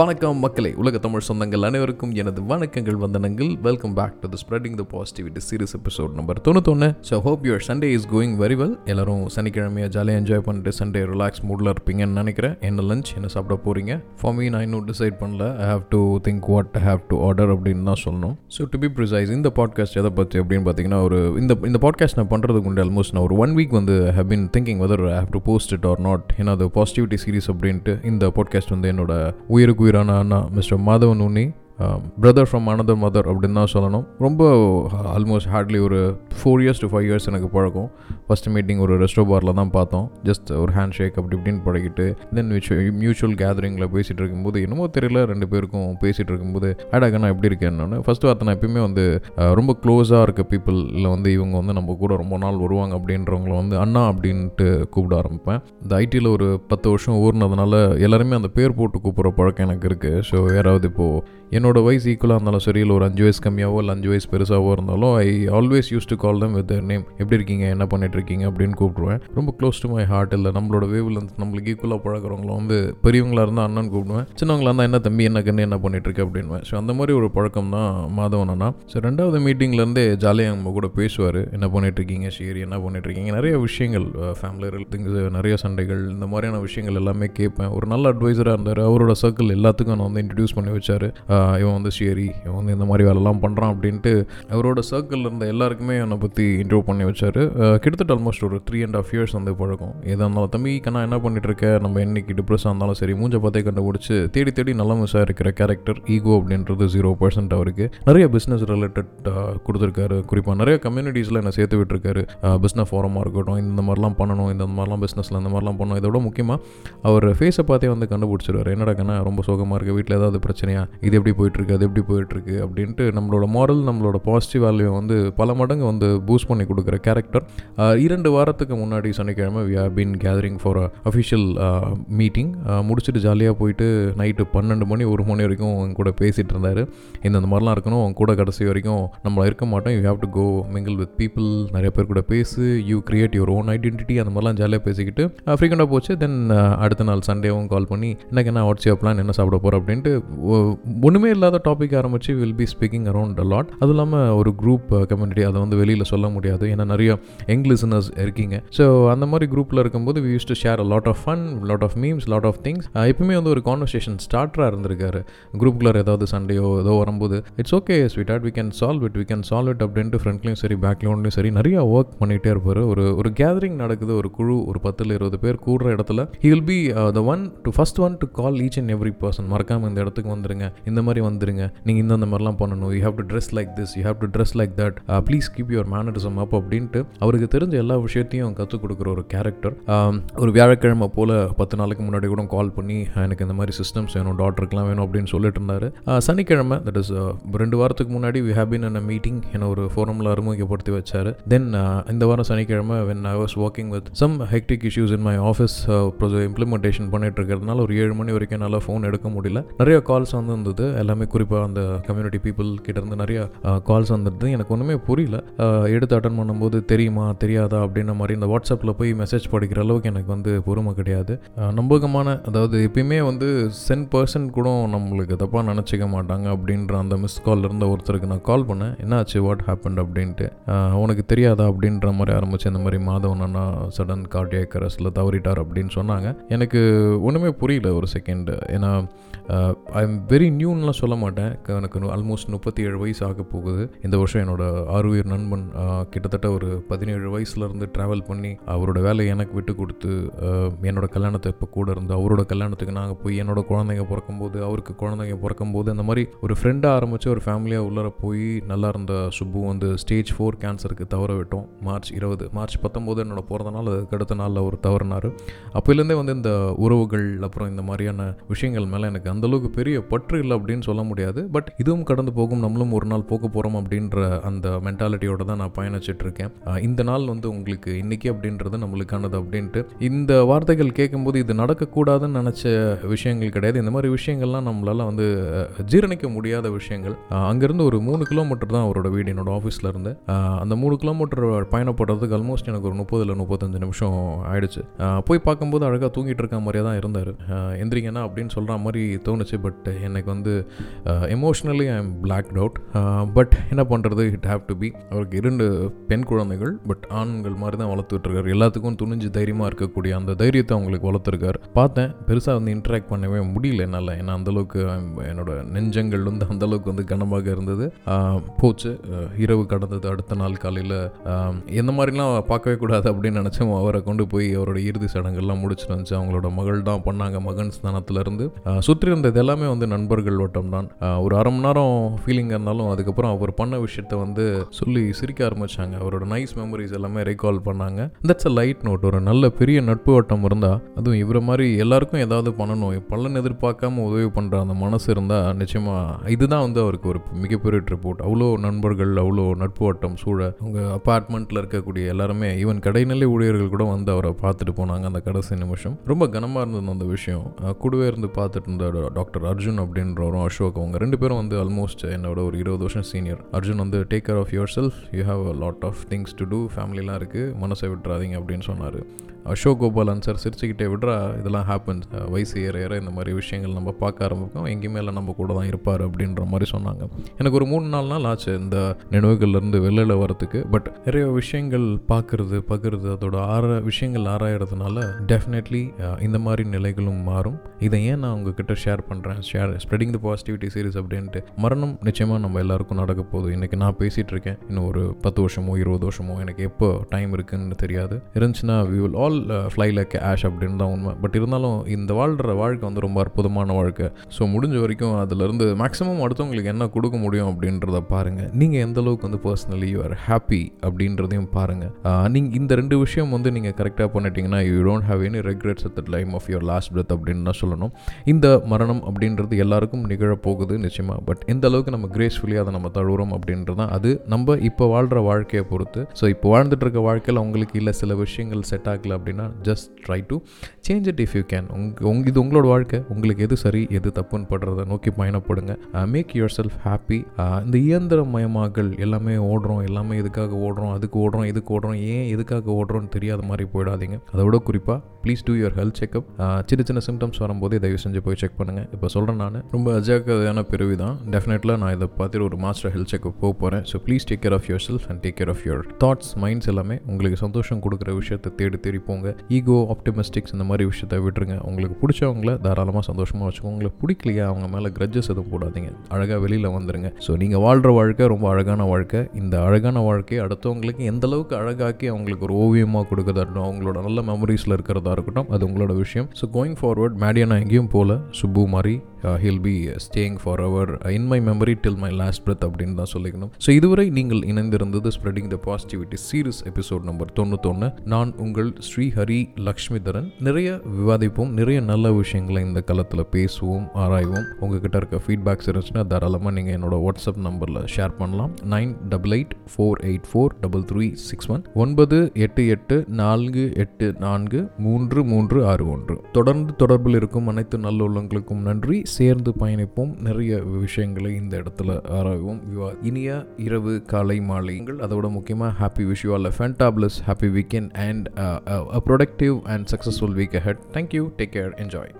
வணக்கம் மக்களே உலக தமிழ் சொந்தங்கள் அனைவருக்கும் எனது வணக்கங்கள் வந்தனங்கள். Welcome back to the spreading the positivity series episode number தொண்ணூத்தொன்று so hope your Sunday is going very well எல்லாரும் சனிக்கிழமையாக ஜாலியாக என்ஜாய் பண்ணிட்டு சண்டே ரிலாக்ஸ் மூடில் இருப்பீங்கன்னு நினைக்கிறேன். என்ன லஞ்ச் என்ன சாப்பிட போகிறீங்க ஃபார் மீ நான் இன்னும் டிசைட் பண்ணல. I have to think what I have to order அப்படின்னு தான் சொல்லணும். ஸோ டு பி ப்ரிசைஸ் இந்த பாட்காஸ்ட் எதை பற்றி அப்படின்னு பார்த்தீங்கன்னா ஒரு இந்த இந்த பாட்காஸ்ட் நான் பண்ணுறதுக்கு உண்டு ஆல்மோஸ்ட் நான் ஒரு ஒன் வீக் வந்து have been thinking whether I have to post it or not ஏன்னா அது பாசிட்டிவிட்டி சீரிஸ் அப்படின்ட்டு இந்த பாட்காஸ்ட் வந்து என்னோட உயிருக்கு உயிரான அண்ணா mister Madhavan Unni brother from another mother அப்படின்னு தான் சொல்லணும். ரொம்ப ஆல்மோஸ்ட் ஹார்ட்லி ஒரு four years to five years எனக்கு பழக்கம். ஃபஸ்ட் மீட்டிங் ஒரு ரெஸ்டோ பாரில் தான் பார்த்தோம். ஜஸ்ட் ஒரு ஹேண்ட் ஷேக் அப்படி இப்படின்னு பழகிட்டு தென் மியூச்சுவல் கேதரிங்கில் பேசிகிட்டு இருக்கும்போது என்னமோ தெரியல ரெண்டு பேருக்கும் பேசிகிட்டு இருக்கும்போது ஆடாக நான் எப்படி இருக்கேன்னு ஃபஸ்ட்டு வார்த்தை நான் எப்பயுமே வந்து ரொம்ப க்ளோஸாக இருக்க பீப்புளில் வந்து இவங்க வந்து நம்ம கூட ரொம்ப நாள் வருவாங்க அப்படின்றவங்கள வந்து அண்ணா அப்படின்ட்டு கூப்பிட ஆரம்பிப்பேன். இந்த ஐடியில் ஒரு பத்து வருஷம் ஊர்னதுனால எல்லாருமே அந்த பேர் போட்டு கூப்பிட்ற பழக்கம் எனக்கு இருக்குது ஸோ யாராவது இப்போது என்னோட வயசு ஈக்குவலாக இருந்தாலும் சரி இல்லை ஒரு அஞ்சு வயசு கம்மியாகவோ இல்லை அஞ்சு வயசு பெருசாகவோ இருந்தாலும் I always use to call them with name எப்படி இருக்கீங்க? என்ன பண்ணிட்டு இருக்கீங்க அப்படின்னு கூப்பிடுவேன். ரொம்ப க்ளோஸ் டு மை ஹார்ட் இல்லை. நம்மளோட வேவில் நம்மளுக்கு ஈக்குவலாக பழக்கிறவங்களும் வந்து பெரியவங்களாக இருந்தால் அண்ணன் கூப்பிடுவேன். சின்னவங்களா இருந்தால் என்ன தம்பி? என்ன கண்ணு? என்ன பண்ணிட்டு இருக்கு அப்படின்வேன் ஸோ அந்த மாதிரி ஒரு பழக்கம் தான் மாதவன் அண்ணா. ஸோ ரெண்டாவது மீட்டிங்லேருந்தே ஜாலியாக நம்ம கூட பேசுவார். என்ன பண்ணிட்டு இருக்கீங்க சரி என்ன பண்ணிட்டு இருக்கீங்க நிறைய விஷயங்கள் ஃபேமிலி திங்ஸ் நிறைய சண்டைகள் இந்த மாதிரியான விஷயங்கள் எல்லாமே கேட்பேன். ஒரு நல்ல அட்வைசராக இருந்தார். அவரோட சர்க்கிள் எல்லாத்துக்கும் நான் வந்து இன்ட்ரடியூஸ் பண்ணி வச்சார். இவன் வந்து ஷேரி இவன் வந்து இந்த மாதிரி வேலைலாம் பண்ணுறான் அப்படின்ட்டு அவரோட சர்க்கிளில் இருந்த எல்லாருக்குமே என்னை பற்றி இன்ட்ரூவ் பண்ணி வச்சார். கிட்டத்தட்ட ஆல்மோஸ்ட் ஒரு த்ரீ அண்ட் ஆஃப் இயர்ஸ் வந்து பழக்கம். எதாக இருந்தாலும் தம்பி கண்ணா என்ன பண்ணிட்டு நம்ம என்னைக்கு டிப்ரெஸ்ஸாக இருந்தாலும் சரி மூஞ்ச பார்த்தே கண்டுபிடிச்சி தேடி தேடி நல்ல மிஸ்ஸாக இருக்கிற கேரக்டர் ஈகோ அப்படின்றது ஜீரோ பர்சன்ட் அவருக்கு. நிறைய பிஸ்னஸ் ரிலேட்டட் கொடுத்துருக்காரு. குறிப்பாக நிறைய கம்யூனிட்டிஸில் என்னை சேர்த்து விட்டுருக்காரு. பிஸ்னஸ் ஃபோரமாக இருக்கட்டும் இந்த மாதிரிலாம் பண்ணணும் இந்த மாதிரிலாம் பிஸ்னஸில் இந்த மாதிரிலாம் பண்ணணும் இதோட முக்கியமாக அவர் ஃபேஸை பார்த்தே வந்து கண்டுபிடிச்சிருவார். என்னடா கண்ணா ரொம்ப சோகமாக இருக்குது வீட்டில் ஏதாவது பிரச்சனையா? இது எப்படி போயிட்டுருக்கு அது எப்படி போயிட்டுருக்கு அப்படின்ட்டு நம்மளோட மாரல் நம்மளோட பாசிட்டிவ் வேல்யூ வந்து பல மடங்கு வந்து பூஸ்ட் பண்ணி கொடுக்குற கேரக்டர் இரண்டு வாரத்துக்கு முன்னாடி சனிக்கிழமை we have been gathering for official meeting முடிச்சுட்டு ஜாலியாக போயிட்டு நைட்டு பன்னெண்டு மணி ஒரு மணி வரைக்கும் அவங்க கூட பேசிகிட்டு இருந்தார். இந்த மாதிரிலாம் இருக்கணும் அவங்க கூட கடைசி வரைக்கும் நம்ம இருக்க மாட்டோம். You have to go mingle with people நிறைய பேர் கூட பேசு. You create your own identity அந்த மாதிரிலாம் ஜாலியாக பேசிக்கிட்டு ஃப்ரீக்வெண்ட்டாக போச்சு. தென் அடுத்த நாள் சண்டேவும் கால் பண்ணி எனக்கு என்ன வாட்ஸ் பிளான் என்ன சாப்பிட போகிறோம் அப்படின்ட்டு ஒ- ஒண்ணுமே இல்லாத டாபிக் ஆரம்பித்து will be speaking around lot அதுவும் இல்லாமல் ஒரு குரூப் கம்யூனிட்டி uh, அதை வந்து வெளியில் சொல்ல முடியாது. ஏன்னா நிறைய யங் லிசனர்ஸ் இருக்கீங்க. ஸோ அந்த மாதிரி குரூப்பில் இருக்கும்போது we use to share lot of fun lot of memes lot of things எப்பவுமே வந்து ஒரு கான்வர்சேஷன் ஸ்டார்டராக இருந்திருக்காரு. குரூப்புக்குள்ள ஏதாவது சண்டையோ ஏதோ வரும்போது it's okay sweet ad we can solve it we can solve it அப்படின்ட்டு ஃப்ரண்ட்லையும் சரி பேக்லோன்லையும் சரி நிறைய ஒர்க் பண்ணிகிட்டே இருப்பார். ஒரு ஒரு கேதரிங் நடக்குது ஒரு குழு ஒரு பத்தில் இருபது பேர் கூடுற இடத்துல he will be the one to first one to call each and every person மறக்காமல் இந்த இடத்துக்கு வந்துருங்க. இந்த மாதிரி வந்துருங்க. நீங்கள் இந்த மாதிரிலாம் பண்ணணும். You have to dress like this you have to dress like that please keep your mannerism up அப்படின்ட்டு அவருக்கு தெரிஞ்ச எல்லா விஷயத்தையும் கற்றுக் கொடுக்குற ஒரு கேரக்டர் um, ஒரு வியாழக்கிழமை போல் பத்து நாளைக்கு முன்னாடி கூட கால் பண்ணி எனக்கு இந்த மாதிரி சிஸ்டம்ஸ் வேணும் டாக்டருக்குலாம் வேணும் அப்படின்னு சொல்லிட்டு இருந்தார். Uh, சனிக்கிழமை தட் இஸ் uh, ரெண்டு வாரத்துக்கு முன்னாடி we have been a meeting என்ன ஒரு ஃபோரமில் அறிமுகப்படுத்தி வச்சார். தென் uh, இந்த வாரம் சனிக்கிழமை when I was working with some hectic issues in my office implementation பண்ணிட்டு இருக்கிறதுனால ஒரு ஏழு மணி வரைக்கும் என்னால் ஃபோன் எடுக்க முடியல. நிறைய கால்ஸ் வந்து இருந்தது எல்லாமே குறிப்பாக அந்த கம்யூனிட்டி பீப்புள் கிட்டேருந்து நிறையா கால்ஸ் வந்துடுது எனக்கு ஒன்றுமே புரியல. எடுத்து அட்டன் பண்ணும்போது தெரியுமா தெரியாதா அப்படின்ற மாதிரி இந்த வாட்ஸ்அப்பில் போய் மெசேஜ் படிக்கிற அளவுக்கு எனக்கு வந்து பொறுமை கிடையாது. நம்பகமான அதாவது எப்பயுமே வந்து சென் பர்சன் கூட நம்மளுக்கு தப்பாக நினச்சிக்க மாட்டாங்க அப்படின்ற அந்த மிஸ் காலில் இருந்த ஒருத்தருக்கு நான் கால் பண்ணேன். என்னாச்சு? வாட் ஹேப்பன் அப்படின்ட்டு. உனக்கு தெரியாதா? அப்படின்ற மாதிரி ஆரம்பிச்சு இந்த மாதிரி மாதவன் அண்ணா சடன் கார்டியக் அரசில் தவறிட்டார் அப்படின்னு சொன்னாங்க. எனக்கு ஒன்றுமே புரியல ஒரு செகண்ட் ஏன்னா ஐ எம் வெரி நியூன்லாம் சொல்ல மாட்டேன் க- எனக்கு ஆல்மோஸ்ட் முப்பத்தி ஏழு வயசு ஆக போகுது. இந்த வருஷம் என்னோட ஆறுயிர் நண்பன் கிட்டத்தட்ட ஒரு பதினேழு வயசுலேருந்து ட்ராவல் பண்ணி அவரோட வேலையை எனக்கு விட்டு கொடுத்து என்னோட கல்யாணத்தை இப்போ கூட இருந்து அவரோட கல்யாணத்துக்கு நாங்கள் போய் என்னோட குழந்தைங்க பிறக்கும்போது அவருக்கு குழந்தைங்க பிறக்கும்போது அந்த மாதிரி ஒரு ஃப்ரெண்டாக ஆரம்பித்து ஒரு ஃபேமிலியாக உள்ளர போய் நல்லா இருந்த சுப்பு வந்து ஸ்டேஜ் ஃபோர் கேன்சருக்கு தவற விட்டோம். மார்ச் இருபது மார்ச் பத்தொம்போது என்னோட பிறந்த நாள் அதுக்கு அடுத்த நாளில் அவர் தவறினார். அப்போலேருந்தே வந்து இந்த உறவுகள் அப்புறம் இந்த மாதிரியான விஷயங்கள் மேலே எனக்கு அந்தளவுக்கு பெரிய பற்று இல்லை அப்படின்னு சொல்ல முடியாது. பட் இதுவும் கடந்து போகும். நம்மளும் ஒரு நாள் போக போகிறோம் அப்படின்ற அந்த மென்டாலிட்டியோட தான் நான் பயணிச்சிட்டு இருக்கேன் இந்த நாள் வந்து உங்களுக்கு இன்னைக்கு அப்படின்றது நம்மளுக்கானது அப்படின்ட்டு. இந்த வார்த்தைகள் கேட்கும்போது இது நடக்கக்கூடாதுன்னு நினச்ச விஷயங்கள் கிடையாது. இந்த மாதிரி விஷயங்கள்லாம் நம்மளால வந்து ஜீரணிக்க முடியாத விஷயங்கள். அங்கேருந்து ஒரு மூணு கிலோமீட்டர் தான் அவரோட வீடு என்னோட ஆஃபீஸில் இருந்து. அந்த மூணு கிலோமீட்டர் பயணப்படுறதுக்கு ஆல்மோஸ்ட் எனக்கு ஒரு முப்பது இல்லை முப்பத்தஞ்சு நிமிஷம் ஆயிடுச்சு. போய் பார்க்கும்போது அழகாக தூங்கிட்டு இருக்க மாதிரியே தான் இருந்தார். எந்திரிங்கன்னா அப்படின்னு சொல்கிற மாதிரி தோணுச்சு. பட் எனக்கு வந்து emotionally I am blocked out but என்ன பண்ணுறது இட் ஹாவ் டு பி அவருக்கு இரண்டு பெண் குழந்தைகள் பட் ஆண்கள் மாதிரி தான் வளர்த்துட்ருக்காரு எல்லாத்துக்கும் துணிஞ்சு தைரியமாக இருக்கக்கூடிய அந்த தைரியத்தை அவங்களுக்கு வளர்த்துருக்காரு. பார்த்தேன் பெருசாக வந்து இன்ட்ராக்ட் பண்ணவே முடியல என்னால். ஏன்னா அந்தளவுக்கு um, என்னோட நெஞ்சங்கள் வந்து அந்தளவுக்கு வந்து கனமாக இருந்தது. போச்சு. இரவு கடந்தது. அடுத்த நாள் காலையில் எந்த மாதிரிலாம் பார்க்கவே கூடாது அப்படின்னு நினச்சோம். அவரை கொண்டு போய் அவரோட இறுதி சடங்கெல்லாம் முடிச்சு வந்துச்சு. அவங்களோட மகள் தான் பண்ணாங்க மகன் ஸ்தானத்துலேருந்து. சுற்றி இருந்தது எல்லாமே வந்து நண்பர்கள் வட்டம் தான். ஒரு அரை மணி நேரம் ஃபீலிங் இருந்தாலும் அதுக்கப்புறம் அவர் பண்ண விஷயத்த வந்து சொல்லி சிரிக்க ஆரம்பிச்சாங்க. அவரோட நைஸ் மெமரிஸ் எல்லாமே ரீகால் பண்ணாங்க. தட்ஸ் அ லைட் நோட் ஒரு நல்ல பெரிய நட்பு வட்டம் இருந்தால் அதுவும் இவரை மாதிரி எல்லாருக்கும் ஏதாவது பண்ணணும். பலன் எதிர்பார்க்காம உதவி பண்ணுற அந்த மனசு இருந்தால் நிச்சயமாக இதுதான் வந்து அவருக்கு ஒரு மிகப்பெரிய ரிப்போர்ட் அவ்வளோ நண்பர்கள் அவ்வளோ நட்பு வட்டம் சூழ அவங்க அப்பார்ட்மெண்ட்டில் இருக்கக்கூடிய எல்லாருமே ஈவன் கடைநிலை ஊழியர்கள் கூட வந்து அவரை பார்த்துட்டு போனாங்க அந்த கடைசி நிமிஷம். ரொம்ப கனமாக இருந்தது அந்த விஷயம். கூடவே இருந்து பார்த்துட்டு இருந்த டாக்டர் அர்ஜுன் அப்படின்றவரும் அசோக் அவங்க ரெண்டு பேரும் வந்து ஆல்மோஸ்ட் என்னோட ஒரு இருபது வருஷம் சீனியர் அர்ஜுன் வந்து take care of your self you have a lot of things to do ஃபேமிலிலாம் இருக்குது மனசை விட்டுறாதீங்க. அப்படின்னு சொன்னார். அசோக் கோபாலன் சார் சிரிச்சுக்கிட்டே விடுறா இதெல்லாம் ஹேப்பன்ஸ் வயசு ஏற ஏற இந்த மாதிரி விஷயங்கள் நம்ம பார்க்க ஆரம்பிக்கும் எங்கேயுமே இல்லை நம்ம கூட தான் இருப்பார் அப்படின்ற மாதிரி சொன்னாங்க. எனக்கு ஒரு மூணு நாலு நாள் ஆச்சு இந்த நினைவுகள்லேருந்து வெளியில் வரத்துக்கு பட் நிறைய விஷயங்கள் பார்க்குறது பகிர்றது அதோட ஆற விஷயங்கள் ஆராயறதுனால டெஃபினெட்லி இந்த மாதிரி நிலைகளும் மாறும். இதை ஏன் நான் உங்ககிட்ட ஷேர் பண்ணுறேன் share spreading the positivity series அப்படின்ட்டு. மரணம் நிச்சயமாக நம்ம எல்லாருக்கும் நடக்க போகுது. இன்றைக்கி நான் பேசிகிட்டு இருக்கேன். இன்னும் ஒரு பத்து வருஷமோ இருபது வருஷமோ எனக்கு எப்போ டைம் இருக்குன்னு தெரியாது. இருந்துச்சுன்னா we will all fly like ash அப்படின்னு தான் உண்மை. பட் இருந்தாலும் இந்த வாழ்கிற வாழ்க்கை வந்து ரொம்ப அற்புதமான வாழ்க்கை. ஸோ முடிஞ்ச வரைக்கும் அதுலேருந்து மேக்ஸிமம் அடுத்தவங்களுக்கு என்ன கொடுக்க முடியும் அப்படின்றத பாருங்கள் நீங்கள் எந்த அளவுக்கு வந்து பர்சனலி யூ ஆர் ஹாப்பி அப்படின்றதையும் பாருங்கள் நீங்கள் இந்த ரெண்டு விஷயம் வந்து நீங்கள் கரெக்டாக பண்ணிட்டீங்கன்னா you don't have any regrets at the time of your last breath அப்படின்னு தான் சொல்லணும். இந்த மரணம் அப்படின்றது எல்லாருக்கும் நிகழப்போகுது நிச்சயமாக பட் எந்த அளவுக்கு நம்ம கிரேஸ்ஃபுல்லி அதை நம்ம தழுவுறோம் அப்படின்றது தான் அது நம்ம இப்போ வாழ்கிற வாழ்க்கையை பொறுத்து. ஸோ இப்போ வாழ்ந்துட்டு இருக்க வாழ்க்கையில் உங்களுக்கு இல்லை சில விஷயங்கள் செட் ஆகல அப்படின்னா just try to change it if you can உங்க உங்க இது உங்களோட வாழ்க்கை. உங்களுக்கு எது சரி எது தப்புன்னு படுறதை நோக்கி பயணப்படுங்க. மேக் யுவர் செல்ஃப் ஹாப்பி இந்த இயந்திரமயமாக்கல் எல்லாமே ஓடுறோம் எல்லாமே இதுக்காக ஓடுறோம் அதுக்கு ஓடுறோம் இதுக்கு ஓடுறோம் ஏன் எதுக்காக ஓடுறோம்னு தெரியாத மாதிரி போயிடாதீங்க. அதோட குறிப்பாக please do your health checkup சின்ன சின்ன சிம்டம்ஸ் வரும்போது தயவு செஞ்சு போய் செக் பண்ணுங்கள் இப்போ சொல்கிறேன் நான் ரொம்ப அஜாக்கிரதையான பிறவி தான். டெஃபினெட்லாக நான் இதை பார்த்துட்டு ஒரு மாஸ்டர் ஹெல்த் செக்அப் போக போகிறேன் so please take care of your self and take care of your thoughts minds எல்லாமே உங்களுக்கு சந்தோஷம் கொடுக்குற விஷயத்தை தேடி தேடி போங்க. ஈகோ ஆப்டிமிஸ்டிக்ஸ் இந்த மாதிரி விஷயத்தை விட்டுருங்க. உங்களுக்கு பிடிச்சவங்கள தாராளமாக சந்தோஷமாக வச்சுக்கோங்க. உங்களுக்கு பிடிக்கலையா அவங்க மேலே கிரட்ஜஸ் எதுவும் போடாதீங்க. அழகாக வெளியில் வந்துருங்க. ஸோ நீங்கள் வாழ்கிற வாழ்க்கை ரொம்ப அழகான வாழ்க்கை. இந்த அழகான வாழ்க்கையை அடுத்தவங்களுக்கு எந்த அளவுக்கு அழகாக்கி அவங்களுக்கு ஒரு ஓவியமாக கொடுக்கறதா இருக்கட்டும் அவங்களோட நல்ல மெமரிஸில் இருக்கிறதா இருக்கட்டும் அது உங்களோட விஷயம். ஸோ கோயிங் ஃபார்வர்ட் மேடியானா எங்கேயும் போல சுப்பு மாதிரி he'll be staying forever in my memory till my last breath அப்படின்னு தான் சொல்லிக்கணும். ஸோ இதுவரை நீங்கள் இணைந்திருந்தது spreading the positivity series episode number தொண்ணூத்தொன்று நான் உங்கள் ஸ்ரீ ஹரி லக்ஷ்மிதரன். நிறைய விவாதிப்போம் நிறைய நல்ல விஷயங்களை இந்த களத்தில் பேசுவோம் ஆராய்வோம். உங்ககிட்ட இருக்க ஃபீட்பேக்ஸ் இருந்துச்சுன்னா தாராளமாக நீங்கள் என்னோட வாட்ஸ்அப் நம்பரில் ஷேர் பண்ணலாம். Nine double eight four eight four double three six one ஒன்பது எட்டு எட்டு நான்கு எட்டு நான்கு மூன்று மூன்று ஆறு ஒன்று. தொடர்ந்து தொடர்பில் இருக்கும் அனைத்து நல்ல உள்ளங்களுக்கும் நன்றி. சேர்ந்து பயணிப்போம். நிறைய விஷயங்களை இந்த இடத்துல ஆராய்வோம். விவா இனிய இரவு காலை மாலை. அதோட முக்கியமாக happy wish you all fantabulous happy weekend and productive and successful week head thank you take care enjoy